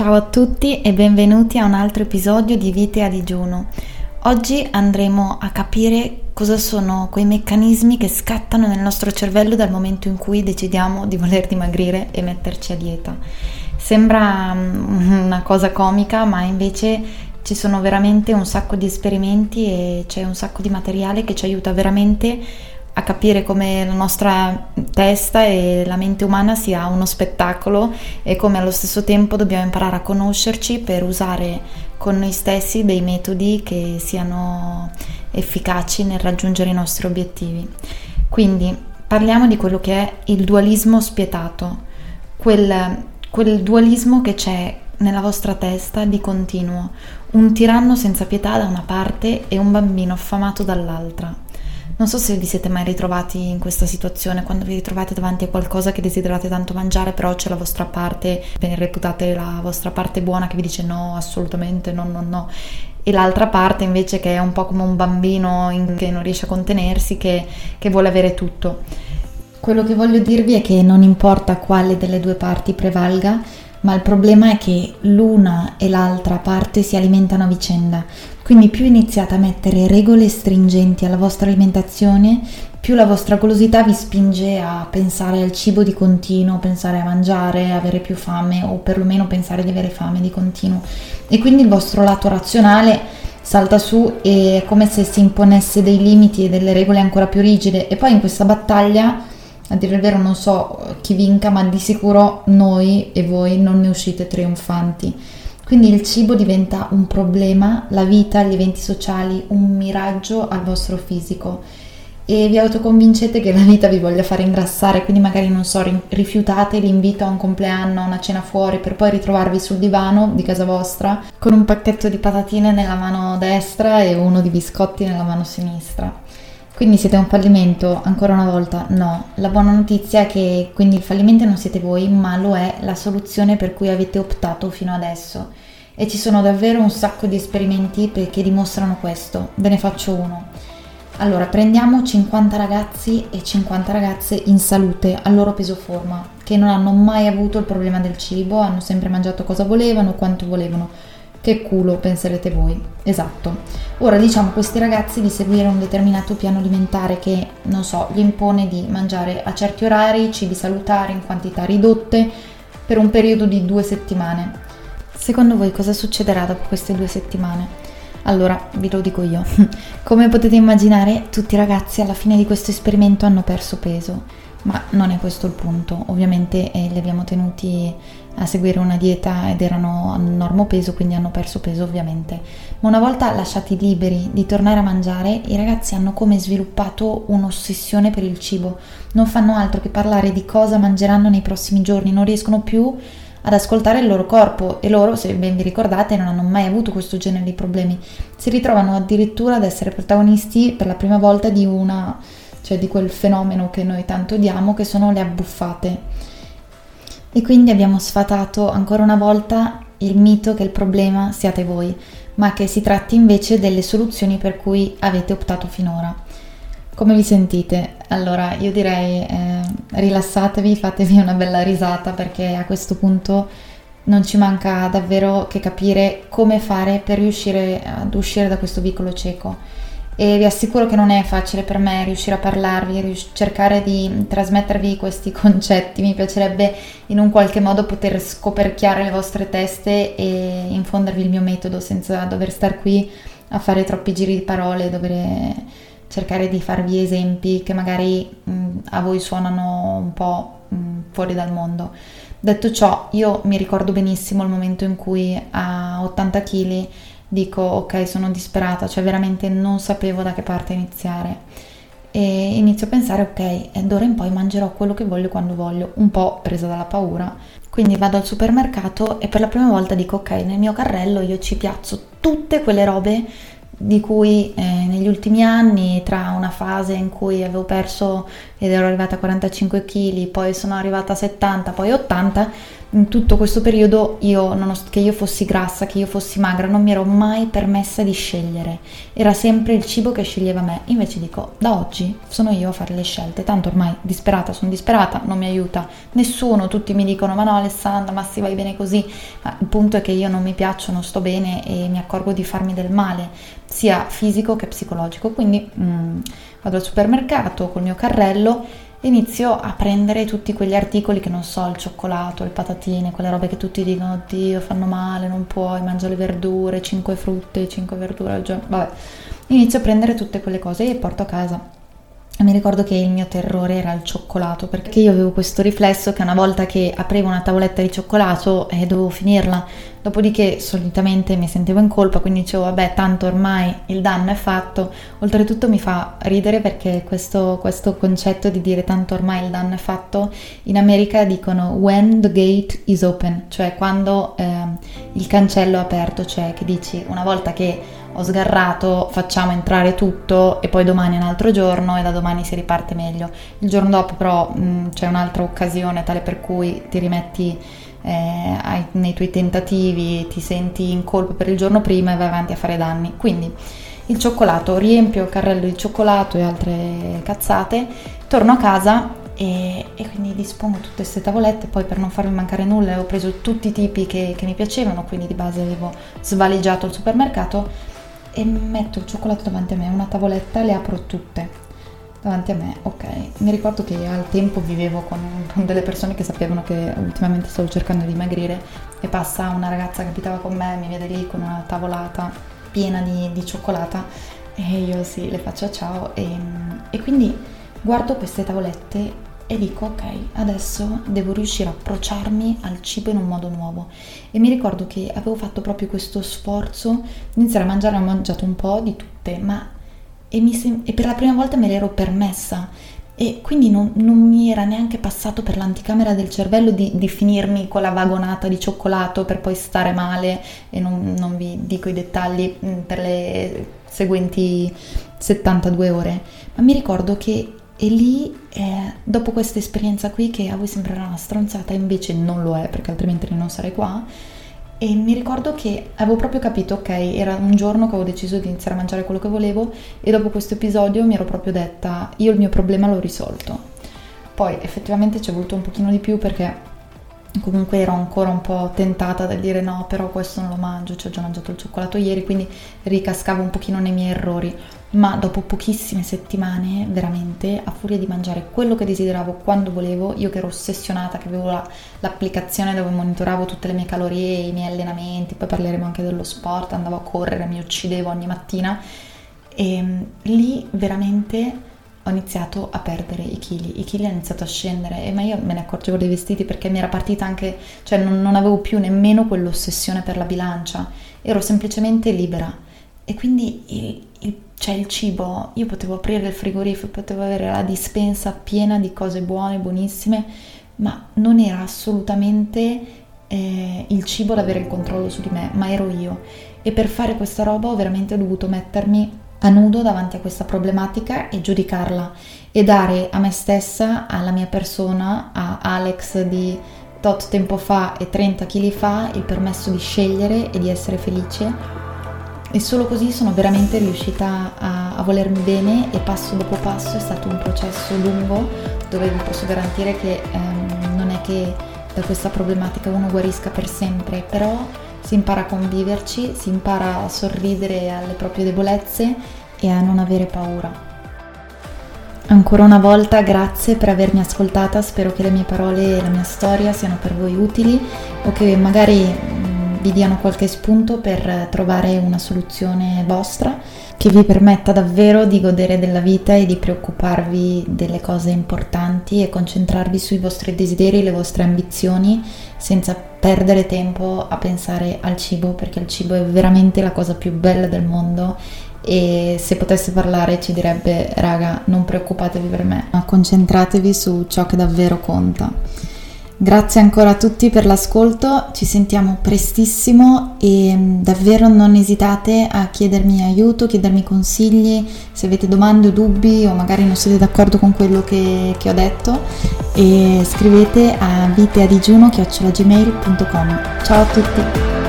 Ciao a tutti e benvenuti a un altro episodio di Vite a digiuno. Oggi andremo a capire cosa sono quei meccanismi che scattano nel nostro cervello dal momento in cui decidiamo di voler dimagrire e metterci a dieta. Sembra mm, una cosa comica, ma invece ci sono veramente un sacco di esperimenti e c'è un sacco di materiale che ci aiuta veramente a capire come la nostra testa e la mente umana sia uno spettacolo e come allo stesso tempo dobbiamo imparare a conoscerci per usare con noi stessi dei metodi che siano efficaci nel raggiungere i nostri obiettivi. Quindi parliamo di quello che è il dualismo spietato, quel, quel dualismo che c'è nella vostra testa di continuo, un tiranno senza pietà da una parte e un bambino affamato dall'altra. Non so se vi siete mai ritrovati in questa situazione, quando vi ritrovate davanti a qualcosa che desiderate tanto mangiare, però c'è la vostra parte, ben reputate la vostra parte buona che vi dice no, assolutamente no, no, no. E l'altra parte invece che è un po' come un bambino in, che non riesce a contenersi, che, che vuole avere tutto. Quello che voglio dirvi è che non importa quale delle due parti prevalga, ma il problema è che l'una e l'altra parte si alimentano a vicenda. Quindi più iniziate a mettere regole stringenti alla vostra alimentazione, più la vostra golosità vi spinge a pensare al cibo di continuo, pensare a mangiare, avere più fame o perlomeno pensare di avere fame di continuo. E quindi il vostro lato razionale salta su e è come se si imponesse dei limiti e delle regole ancora più rigide. E poi in questa battaglia a dire il vero non so chi vinca, ma di sicuro noi e voi non ne uscite trionfanti. Quindi il cibo diventa un problema, la vita, gli eventi sociali, un miraggio al vostro fisico e vi autoconvincete che la vita vi voglia fare ingrassare, quindi magari non so, rifiutate l'invito a un compleanno, a una cena fuori per poi ritrovarvi sul divano di casa vostra con un pacchetto di patatine nella mano destra e uno di biscotti nella mano sinistra. Quindi siete un fallimento? Ancora una volta no. La buona notizia è che quindi il fallimento non siete voi, ma lo è la soluzione per cui avete optato fino adesso. E ci sono davvero un sacco di esperimenti che dimostrano questo. Ve ne faccio uno. Allora, prendiamo 50 ragazzi e 50 ragazze in salute, al loro peso forma, che non hanno mai avuto il problema del cibo, hanno sempre mangiato cosa volevano, quanto volevano che culo, penserete voi. Esatto. Ora diciamo a questi ragazzi di seguire un determinato piano alimentare che, non so, gli impone di mangiare a certi orari, cibi salutari in quantità ridotte per un periodo di due settimane. Secondo voi cosa succederà dopo queste due settimane? Allora, vi lo dico io. Come potete immaginare, tutti i ragazzi alla fine di questo esperimento hanno perso peso, ma non è questo il punto. Ovviamente eh, li abbiamo tenuti a seguire una dieta ed erano a normo peso, quindi hanno perso peso ovviamente. Ma una volta lasciati liberi di tornare a mangiare, i ragazzi hanno come sviluppato un'ossessione per il cibo. Non fanno altro che parlare di cosa mangeranno nei prossimi giorni, non riescono più ad ascoltare il loro corpo e loro, se ben vi ricordate, non hanno mai avuto questo genere di problemi. Si ritrovano addirittura ad essere protagonisti per la prima volta di una, cioè di quel fenomeno che noi tanto odiamo, che sono le abbuffate e quindi abbiamo sfatato ancora una volta il mito che il problema siate voi, ma che si tratti invece delle soluzioni per cui avete optato finora. Come vi sentite? Allora, io direi eh, rilassatevi, fatevi una bella risata perché a questo punto non ci manca davvero che capire come fare per riuscire ad uscire da questo vicolo cieco e vi assicuro che non è facile per me riuscire a parlarvi, cercare di trasmettervi questi concetti. Mi piacerebbe in un qualche modo poter scoperchiare le vostre teste e infondervi il mio metodo senza dover star qui a fare troppi giri di parole, dover cercare di farvi esempi che magari mh, a voi suonano un po' mh, fuori dal mondo. Detto ciò, io mi ricordo benissimo il momento in cui a 80 kg dico ok sono disperata, cioè veramente non sapevo da che parte iniziare e inizio a pensare ok, d'ora in poi mangerò quello che voglio quando voglio, un po' presa dalla paura. Quindi vado al supermercato e per la prima volta dico ok, nel mio carrello io ci piazzo tutte quelle robe di cui eh, negli negli ultimi anni, tra una fase in cui avevo perso ed ero arrivata a 45 kg, poi sono arrivata a 70, poi 80, in tutto questo periodo io, che io fossi grassa, che io fossi magra, non mi ero mai permessa di scegliere. Era sempre il cibo che sceglieva me. Invece dico, da oggi sono io a fare le scelte. Tanto ormai disperata, sono disperata, non mi aiuta nessuno. Tutti mi dicono, ma no Alessandra, ma si vai bene così. Ma il punto è che io non mi piaccio, non sto bene e mi accorgo di farmi del male, sia fisico che psicologico. Quindi mm, vado al supermercato col mio carrello inizio a prendere tutti quegli articoli che non so, il cioccolato, le patatine, quelle robe che tutti dicono, oddio, fanno male, non puoi, mangia le verdure, 5 frutte, 5 verdure al giorno, vabbè. Inizio a prendere tutte quelle cose e porto a casa mi ricordo che il mio terrore era il cioccolato, perché io avevo questo riflesso che una volta che aprivo una tavoletta di cioccolato eh, dovevo finirla, dopodiché solitamente mi sentivo in colpa, quindi dicevo vabbè tanto ormai il danno è fatto, oltretutto mi fa ridere perché questo, questo concetto di dire tanto ormai il danno è fatto, in America dicono when the gate is open, cioè quando eh, il cancello è aperto, cioè che dici una volta che ho sgarrato, facciamo entrare tutto e poi domani è un altro giorno e da domani si riparte meglio. Il giorno dopo però mh, c'è un'altra occasione tale per cui ti rimetti eh, ai, nei tuoi tentativi, ti senti in colpa per il giorno prima e vai avanti a fare danni. Quindi il cioccolato, riempio il carrello di cioccolato e altre cazzate, torno a casa e, e, quindi dispongo tutte queste tavolette, poi per non farmi mancare nulla ho preso tutti i tipi che, che mi piacevano, quindi di base avevo svaligiato il supermercato e metto il cioccolato davanti a me, una tavoletta, le apro tutte davanti a me, ok. Mi ricordo che al tempo vivevo con, con, delle persone che sapevano che ultimamente stavo cercando di dimagrire e passa una ragazza che abitava con me, mi vede lì con una tavolata piena di, di cioccolata e io sì, le faccio ciao e, e quindi guardo queste tavolette e dico ok, adesso devo riuscire a approcciarmi al cibo in un modo nuovo. E mi ricordo che avevo fatto proprio questo sforzo di iniziare a mangiare, ho mangiato un po' di tutte, ma e, sem- e per la prima volta me l'ero permessa. E quindi non, non, mi era neanche passato per l'anticamera del cervello di, di, finirmi con la vagonata di cioccolato per poi stare male e non, non vi dico i dettagli mm, per le seguenti 72 ore, ma mi ricordo che e lì, eh, dopo questa esperienza qui, che a voi sembrerà una stronzata, invece non lo è, perché altrimenti non sarei qua, e mi ricordo che avevo proprio capito, ok, era un giorno che avevo deciso di iniziare a mangiare quello che volevo e dopo questo episodio mi ero proprio detta, io il mio problema l'ho risolto. Poi effettivamente ci è voluto un pochino di più perché comunque ero ancora un po' tentata da dire no, però questo non lo mangio, ci ho già mangiato il cioccolato ieri, quindi ricascavo un pochino nei miei errori. Ma dopo pochissime settimane, veramente, a furia di mangiare quello che desideravo quando volevo, io che ero ossessionata, che avevo la, l'applicazione dove monitoravo tutte le mie calorie, i miei allenamenti, poi parleremo anche dello sport, andavo a correre, mi uccidevo ogni mattina e ehm, lì veramente ho iniziato a perdere i chili, i chili hanno iniziato a scendere, e, ma io me ne accorgevo dei vestiti perché mi era partita anche, cioè non, non avevo più nemmeno quell'ossessione per la bilancia, ero semplicemente libera. E quindi il, il, cioè il cibo, io potevo aprire il frigorifero, potevo avere la dispensa piena di cose buone, buonissime, ma non era assolutamente eh, il cibo ad avere il controllo su di me, ma ero io. E per fare questa roba ho veramente dovuto mettermi a nudo davanti a questa problematica e giudicarla e dare a me stessa, alla mia persona, a Alex di tot tempo fa e 30 kg fa, il permesso di scegliere e di essere felice. E solo così sono veramente riuscita a, a, volermi bene e passo dopo passo è stato un processo lungo dove vi posso garantire che ehm, non è che da questa problematica uno guarisca per sempre, però si impara a conviverci, si impara a sorridere alle proprie debolezze e a non avere paura. Ancora una volta grazie per avermi ascoltata, spero che le mie parole e la mia storia siano per voi utili o che magari vi diano qualche spunto per trovare una soluzione vostra che vi permetta davvero di godere della vita e di preoccuparvi delle cose importanti e concentrarvi sui vostri desideri, le vostre ambizioni senza perdere tempo a pensare al cibo perché il cibo è veramente la cosa più bella del mondo e se potesse parlare ci direbbe raga non preoccupatevi per me ma concentratevi su ciò che davvero conta Grazie ancora a tutti per l'ascolto, ci sentiamo prestissimo e mm, davvero non esitate a chiedermi aiuto, chiedermi consigli, se avete domande o dubbi o magari non siete d'accordo con quello che, che ho detto e scrivete a viteadigiuno.gmail.com Ciao a tutti!